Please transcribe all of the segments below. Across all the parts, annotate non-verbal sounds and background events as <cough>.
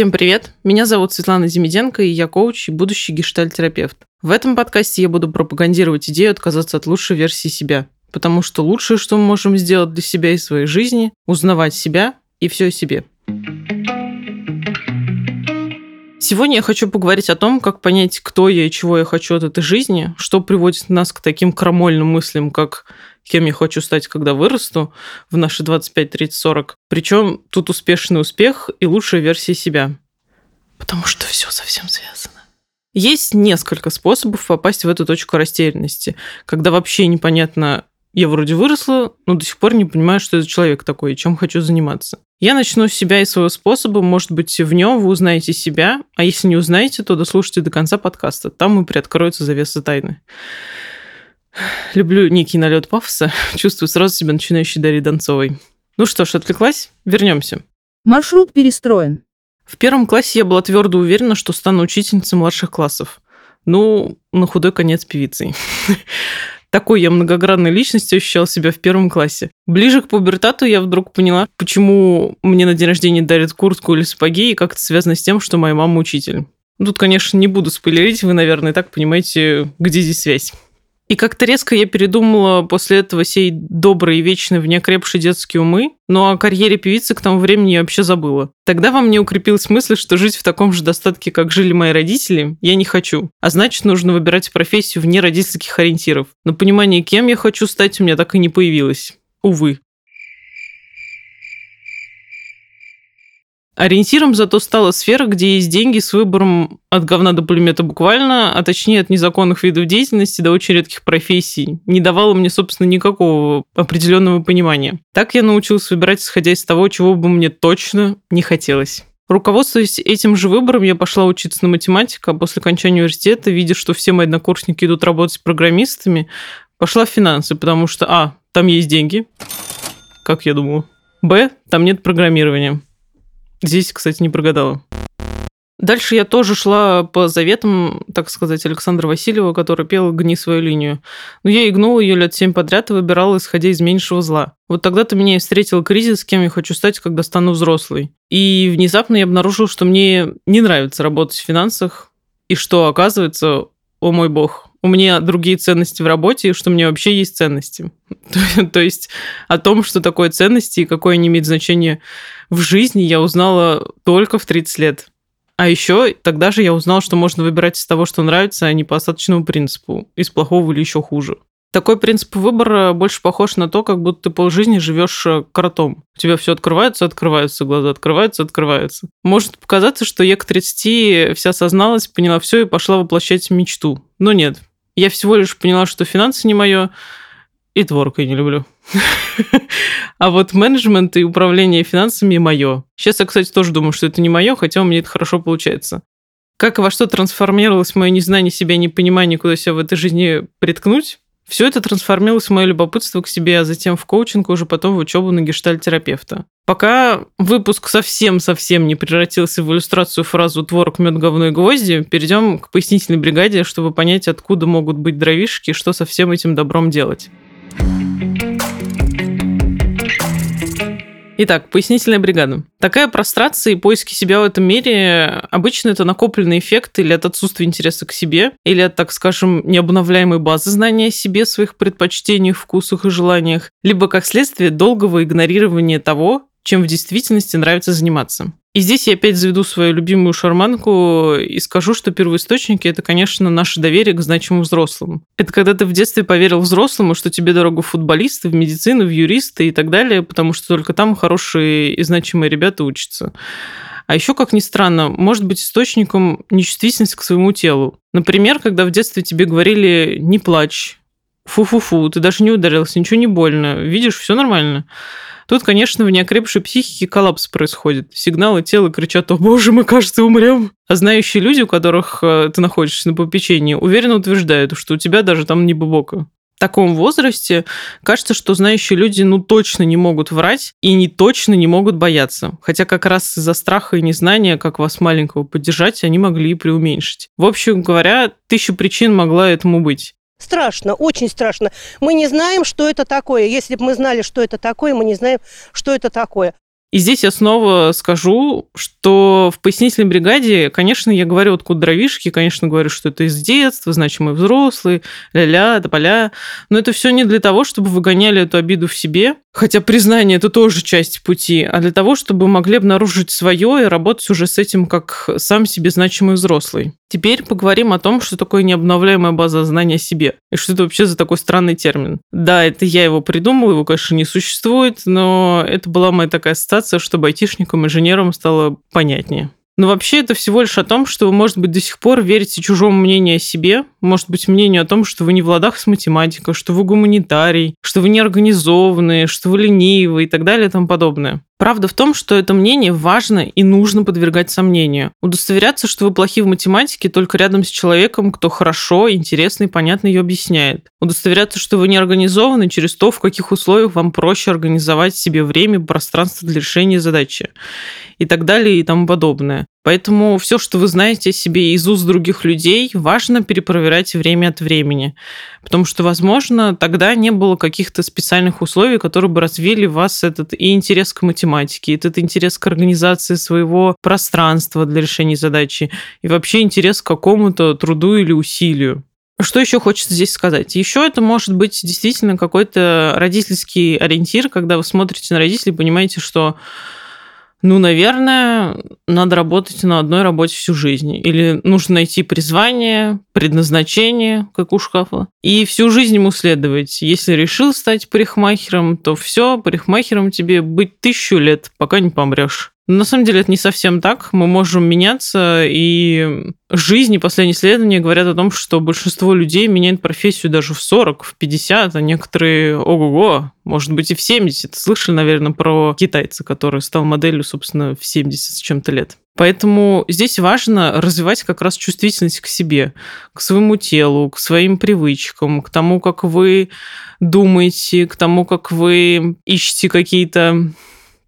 Всем привет! Меня зовут Светлана Демиденко, и я коуч и будущий гештальтерапевт. В этом подкасте я буду пропагандировать идею отказаться от лучшей версии себя, потому что лучшее, что мы можем сделать для себя и своей жизни, узнавать себя и все о себе. Сегодня я хочу поговорить о том, как понять, кто я и чего я хочу от этой жизни, что приводит нас к таким крамольным мыслям, как кем я хочу стать, когда вырасту, в наши 25, 30, 40. Причем тут успешный успех и лучшая версия себя. Потому что все совсем связано. Есть несколько способов попасть в эту точку растерянности, когда вообще непонятно, я вроде выросла, но до сих пор не понимаю, что это человек такой и чем хочу заниматься. Я начну с себя и своего способа. Может быть, в нем вы узнаете себя, а если не узнаете, то дослушайте до конца подкаста. Там и приоткроются завесы тайны. Люблю некий налет пафоса, <laughs> чувствую сразу себя начинающей Дарьей Донцовой. Ну что ж, отвлеклась? Вернемся. Маршрут перестроен. В первом классе я была твердо уверена, что стану учительницей младших классов. Ну, на худой конец певицей. <laughs> Такой я многогранной личностью ощущала себя в первом классе. Ближе к пубертату я вдруг поняла, почему мне на день рождения дарят куртку или сапоги, и как это связано с тем, что моя мама учитель. Тут, конечно, не буду спойлерить, вы, наверное, и так понимаете, где здесь связь. И как-то резко я передумала после этого сей добрые вечные в неокрепшие детские умы, но о карьере певицы к тому времени я вообще забыла. Тогда во мне укрепилась мысль, что жить в таком же достатке, как жили мои родители, я не хочу. А значит, нужно выбирать профессию вне родительских ориентиров. Но понимание, кем я хочу стать, у меня так и не появилось. Увы. Ориентиром зато стала сфера, где есть деньги с выбором от говна до пулемета буквально, а точнее от незаконных видов деятельности до очень редких профессий. Не давала мне, собственно, никакого определенного понимания. Так я научилась выбирать, исходя из того, чего бы мне точно не хотелось. Руководствуясь этим же выбором, я пошла учиться на математика, а после окончания университета, видя, что все мои однокурсники идут работать программистами, пошла в финансы, потому что, а, там есть деньги, как я думала, б, там нет программирования. Здесь, кстати, не прогадала. Дальше я тоже шла по заветам, так сказать, Александра Васильева, который пел «Гни свою линию». Но я игнула ее лет семь подряд и выбирала, исходя из меньшего зла. Вот тогда-то меня и встретил кризис, кем я хочу стать, когда стану взрослой. И внезапно я обнаружила, что мне не нравится работать в финансах, и что, оказывается, о мой бог, у меня другие ценности в работе, и что мне вообще есть ценности. <laughs> То есть о том, что такое ценности и какое они имеют значение в жизни, я узнала только в 30 лет. А еще тогда же я узнала, что можно выбирать из того, что нравится, а не по остаточному принципу, из плохого или еще хуже. Такой принцип выбора больше похож на то, как будто ты полжизни живешь э, кротом. У тебя все открывается, открываются, глаза открываются, открываются. Может показаться, что я к 30 вся осозналась, поняла все и пошла воплощать мечту. Но нет, я всего лишь поняла, что финансы не мое, и творог я не люблю. А вот менеджмент и управление финансами мое. Сейчас я, кстати, тоже думаю, что это не мое, хотя у меня это хорошо получается. Как и во что трансформировалось мое незнание себя, непонимание, куда себя в этой жизни приткнуть, все это трансформировалось в мое любопытство к себе, а затем в коучинг, уже потом в учебу на гештальтерапевта. Пока выпуск совсем-совсем не превратился в иллюстрацию фразу «творог, мед, говно и гвозди», перейдем к пояснительной бригаде, чтобы понять, откуда могут быть дровишки и что со всем этим добром делать. Итак, пояснительная бригада. Такая прострация и поиски себя в этом мире обычно это накопленный эффект или от отсутствия интереса к себе, или от, так скажем, необновляемой базы знания о себе, своих предпочтениях, вкусах и желаниях, либо как следствие долгого игнорирования того, чем в действительности нравится заниматься. И здесь я опять заведу свою любимую шарманку и скажу, что первоисточники – это, конечно, наше доверие к значимым взрослым. Это когда ты в детстве поверил взрослому, что тебе дорогу в футболисты, в медицину, в юристы и так далее, потому что только там хорошие и значимые ребята учатся. А еще, как ни странно, может быть источником нечувствительности к своему телу. Например, когда в детстве тебе говорили «не плачь», «фу-фу-фу», ты даже не ударился, ничего не больно, видишь, все нормально. Тут, конечно, в неокрепшей психике коллапс происходит. Сигналы тела кричат «О боже, мы, кажется, умрем!» А знающие люди, у которых э, ты находишься на попечении, уверенно утверждают, что у тебя даже там не бубока. В таком возрасте кажется, что знающие люди ну точно не могут врать и не точно не могут бояться. Хотя как раз из-за страха и незнания, как вас маленького поддержать, они могли и преуменьшить. В общем говоря, тысяча причин могла этому быть. Страшно, очень страшно. Мы не знаем, что это такое. Если бы мы знали, что это такое, мы не знаем, что это такое. И здесь я снова скажу, что в пояснительной бригаде, конечно, я говорю откуда дровишки, конечно, говорю, что это из детства, значит, мы взрослые, ля-ля, да поля. Но это все не для того, чтобы вы гоняли эту обиду в себе, хотя признание это тоже часть пути, а для того, чтобы могли обнаружить свое и работать уже с этим как сам себе значимый взрослый. Теперь поговорим о том, что такое необновляемая база знаний о себе. И что это вообще за такой странный термин. Да, это я его придумал, его, конечно, не существует, но это была моя такая ассоциация, чтобы айтишникам, инженерам стало понятнее. Но вообще это всего лишь о том, что вы, может быть, до сих пор верите чужому мнению о себе, может быть, мнению о том, что вы не в ладах с математикой, что вы гуманитарий, что вы неорганизованные, что вы ленивый и так далее и тому подобное. Правда в том, что это мнение важно и нужно подвергать сомнению. Удостоверяться, что вы плохи в математике только рядом с человеком, кто хорошо, интересно и понятно ее объясняет. Удостоверяться, что вы не организованы через то, в каких условиях вам проще организовать себе время, пространство для решения задачи и так далее и тому подобное. Поэтому все, что вы знаете о себе из уст других людей, важно перепроверять время от времени. Потому что, возможно, тогда не было каких-то специальных условий, которые бы развили в вас этот и интерес к математике, и этот интерес к организации своего пространства для решения задачи, и вообще интерес к какому-то труду или усилию. Что еще хочется здесь сказать? Еще это может быть действительно какой-то родительский ориентир, когда вы смотрите на родителей и понимаете, что ну, наверное, надо работать на одной работе всю жизнь. Или нужно найти призвание, предназначение, как у шкафа, и всю жизнь ему следовать. Если решил стать парикмахером, то все, парикмахером тебе быть тысячу лет, пока не помрешь. На самом деле это не совсем так. Мы можем меняться, и жизнь и последние исследования говорят о том, что большинство людей меняет профессию даже в 40, в 50, а некоторые, ого-го, может быть и в 70. Слышали, наверное, про китайца, который стал моделью, собственно, в 70 с чем-то лет. Поэтому здесь важно развивать как раз чувствительность к себе, к своему телу, к своим привычкам, к тому, как вы думаете, к тому, как вы ищете какие-то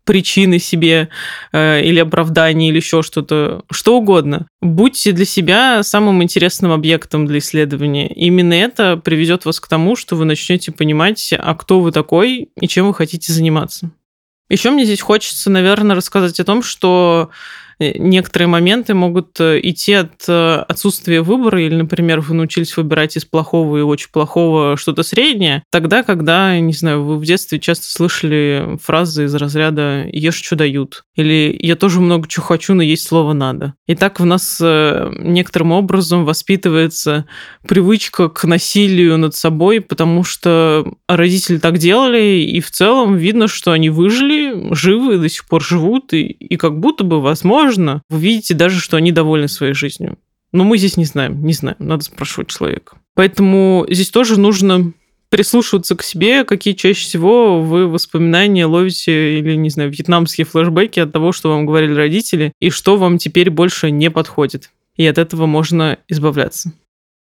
причины себе э, или оправдания, или еще что-то, что угодно. Будьте для себя самым интересным объектом для исследования. Именно это приведет вас к тому, что вы начнете понимать, а кто вы такой и чем вы хотите заниматься. Еще мне здесь хочется, наверное, рассказать о том, что некоторые моменты могут э, идти от э, отсутствия выбора, или, например, вы научились выбирать из плохого и очень плохого что-то среднее, тогда, когда, не знаю, вы в детстве часто слышали фразы из разряда «ешь, что дают», или «я тоже много чего хочу, но есть слово «надо». И так в нас некоторым образом воспитывается привычка к насилию над собой, потому что родители так делали, и в целом видно, что они выжили, живы, до сих пор живут, и, и как будто бы, возможно, возможно, вы видите даже, что они довольны своей жизнью. Но мы здесь не знаем, не знаем, надо спрашивать человека. Поэтому здесь тоже нужно прислушиваться к себе, какие чаще всего вы воспоминания ловите или, не знаю, вьетнамские флешбеки от того, что вам говорили родители, и что вам теперь больше не подходит. И от этого можно избавляться.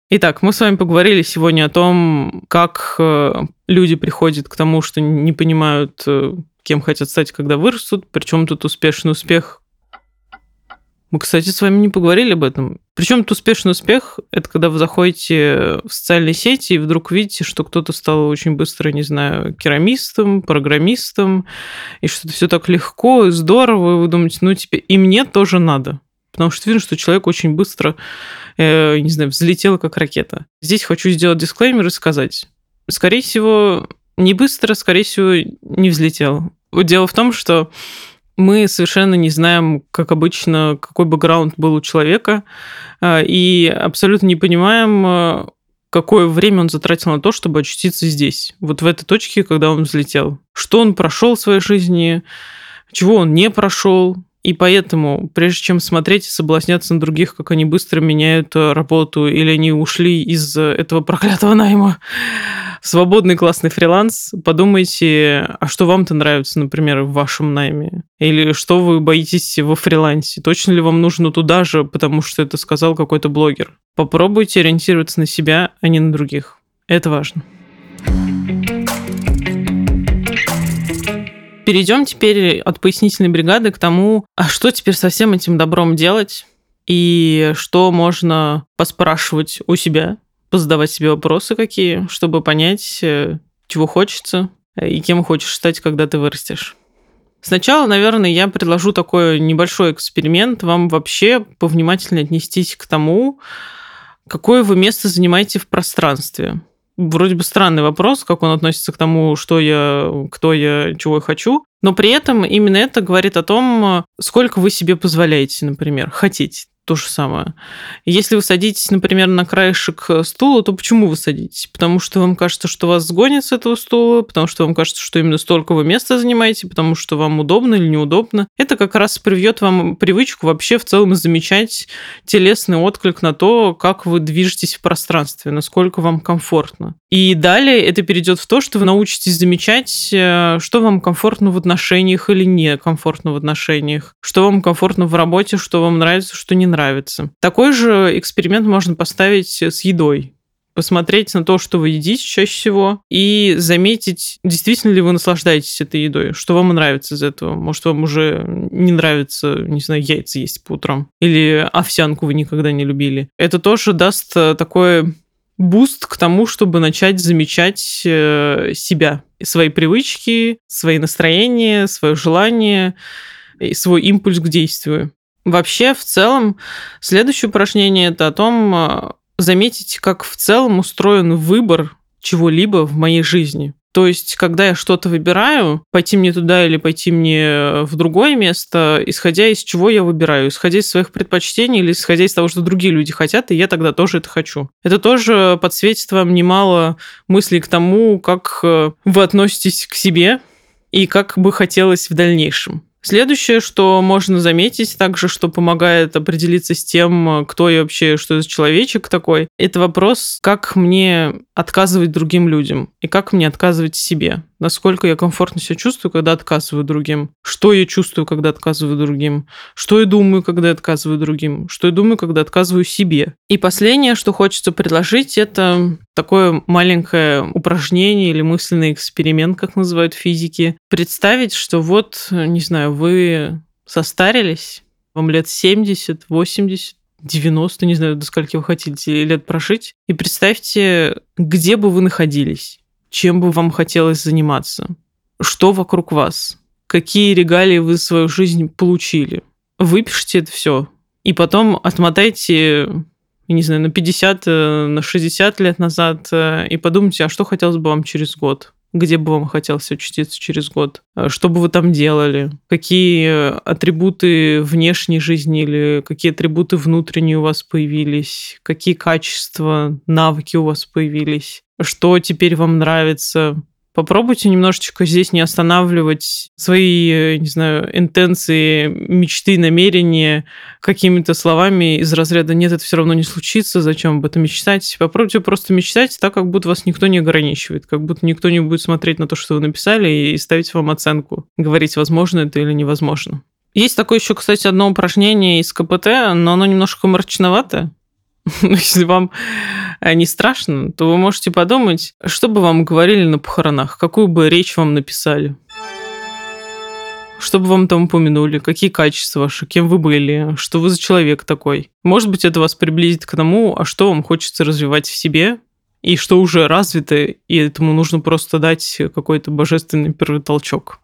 Итак, мы с вами поговорили сегодня о том, как э, люди приходят к тому, что не понимают, э, кем хотят стать, когда вырастут, причем тут успешный успех, мы, кстати, с вами не поговорили об этом. Причем это успешный успех – это когда вы заходите в социальные сети и вдруг видите, что кто-то стал очень быстро, не знаю, керамистом, программистом, и что это все так легко и здорово, и вы думаете, ну, теперь и мне тоже надо. Потому что видно, что человек очень быстро, э, не знаю, взлетел как ракета. Здесь хочу сделать дисклеймер и сказать. Скорее всего, не быстро, скорее всего, не взлетел. Дело в том, что мы совершенно не знаем, как обычно, какой бэкграунд был у человека, а, и абсолютно не понимаем, а, какое время он затратил на то, чтобы очутиться здесь, вот в этой точке, когда он взлетел. Что он прошел в своей жизни, чего он не прошел, и поэтому, прежде чем смотреть и соблазняться на других, как они быстро меняют э, работу, или они ушли из этого проклятого найма свободный классный фриланс, подумайте, а что вам-то нравится, например, в вашем найме? Или что вы боитесь во фрилансе? Точно ли вам нужно туда же, потому что это сказал какой-то блогер? Попробуйте ориентироваться на себя, а не на других. Это важно. Перейдем теперь от пояснительной бригады к тому, а что теперь со всем этим добром делать и что можно поспрашивать у себя, позадавать себе вопросы какие, чтобы понять, э, чего хочется и кем хочешь стать, когда ты вырастешь. Сначала, наверное, я предложу такой небольшой эксперимент. Вам вообще повнимательнее отнестись к тому, какое вы место занимаете в пространстве. Вроде бы странный вопрос, как он относится к тому, что я, кто я, чего я хочу. Но при этом именно это говорит о том, сколько вы себе позволяете, например, хотеть то же самое. Если вы садитесь, например, на краешек э, стула, то почему вы садитесь? Потому что вам кажется, что вас сгонят с этого стула, потому что вам кажется, что именно столько вы места занимаете, потому что вам удобно или неудобно. Это как раз привьет вам привычку вообще в целом замечать телесный отклик на то, как вы движетесь в пространстве, насколько вам комфортно. И далее это перейдет в то, что вы научитесь замечать, э, что вам комфортно в отношениях или не комфортно в отношениях, что вам комфортно в работе, что вам нравится, что не нравится. Такой же эксперимент можно поставить с едой посмотреть на то, что вы едите чаще всего, и заметить, действительно ли вы наслаждаетесь этой едой, что вам нравится из этого. Может, вам уже не нравится, не знаю, яйца есть по утрам, или овсянку вы никогда не любили. Это тоже даст э, такой буст к тому, чтобы начать замечать э, себя, свои привычки, свои настроения, свое желание и свой импульс к действию. Вообще, в целом, следующее упражнение это о том, а, заметить, как в целом устроен выбор чего-либо в моей жизни. То есть, когда я что-то выбираю, пойти мне туда или пойти мне в другое место, исходя из чего я выбираю, исходя из своих предпочтений или исходя из того, что другие люди хотят, и я тогда тоже это хочу. Это тоже подсветит вам немало мыслей к тому, как э, вы относитесь к себе и как бы хотелось в дальнейшем. Следующее, что можно заметить также, что помогает определиться с тем, кто я вообще, что за человечек такой, это вопрос, как мне отказывать другим людям и как мне отказывать себе насколько я комфортно себя чувствую, когда отказываю другим, что я чувствую, когда отказываю другим, что я думаю, когда отказываю другим, что я думаю, когда отказываю себе. И последнее, что хочется предложить, это такое маленькое упражнение или мысленный эксперимент, как называют физики. Представить, что вот, не знаю, вы состарились, вам лет 70, 80, 90, не знаю, до скольки вы хотите лет прожить. И представьте, где бы вы находились чем бы вам хотелось заниматься, что вокруг вас, какие регалии вы в свою жизнь получили. Выпишите это все. И потом отмотайте, не знаю, на 50, э, на 60 лет назад э, и подумайте, а что хотелось бы вам через год? где бы вам хотелось очутиться через год, что бы вы там делали, какие атрибуты внешней жизни или какие атрибуты внутренние у вас появились, какие качества, навыки у вас появились, что теперь вам нравится, Попробуйте немножечко здесь не останавливать свои, не знаю, интенции, мечты, намерения какими-то словами из разряда «нет, это все равно не случится, зачем об этом мечтать». Попробуйте просто мечтать так, как будто вас никто не ограничивает, как будто никто не будет смотреть на то, что вы написали, и ставить вам оценку, говорить, возможно это или невозможно. Есть такое еще, кстати, одно упражнение из КПТ, но оно немножко мрачновато. <laughs> Если вам э, не страшно, то вы можете подумать, что бы вам говорили на похоронах, какую бы речь вам написали. Что бы вам там упомянули, какие качества ваши, кем вы были, что вы за человек такой. Может быть, это вас приблизит к тому, а что вам хочется развивать в себе, и что уже развито, и этому нужно просто дать какой-то божественный первый толчок.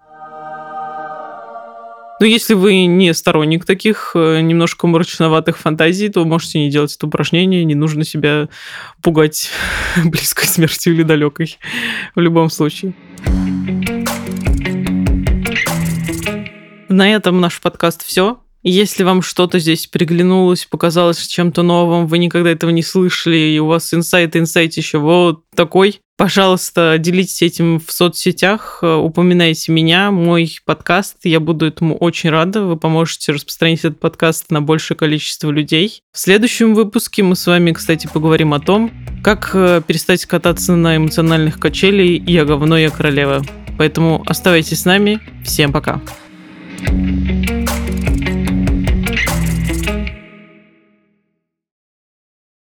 Но если вы не сторонник таких э, немножко мрачноватых фантазий, то можете не делать это упражнение, не нужно себя пугать <laughs> близкой смертью или далекой в любом случае. На этом наш подкаст все. Если вам что-то здесь приглянулось, показалось чем-то новым, вы никогда этого не слышали, и у вас инсайт, инсайт еще вот такой, пожалуйста, делитесь этим в соцсетях, э, упоминайте меня, мой подкаст, я буду этому очень рада, вы поможете распространить этот подкаст на большее количество людей. В следующем выпуске мы с вами, кстати, поговорим о том, как э, перестать кататься на эмоциональных качелей «Я говно, я королева». Поэтому оставайтесь с нами. Всем пока. thank you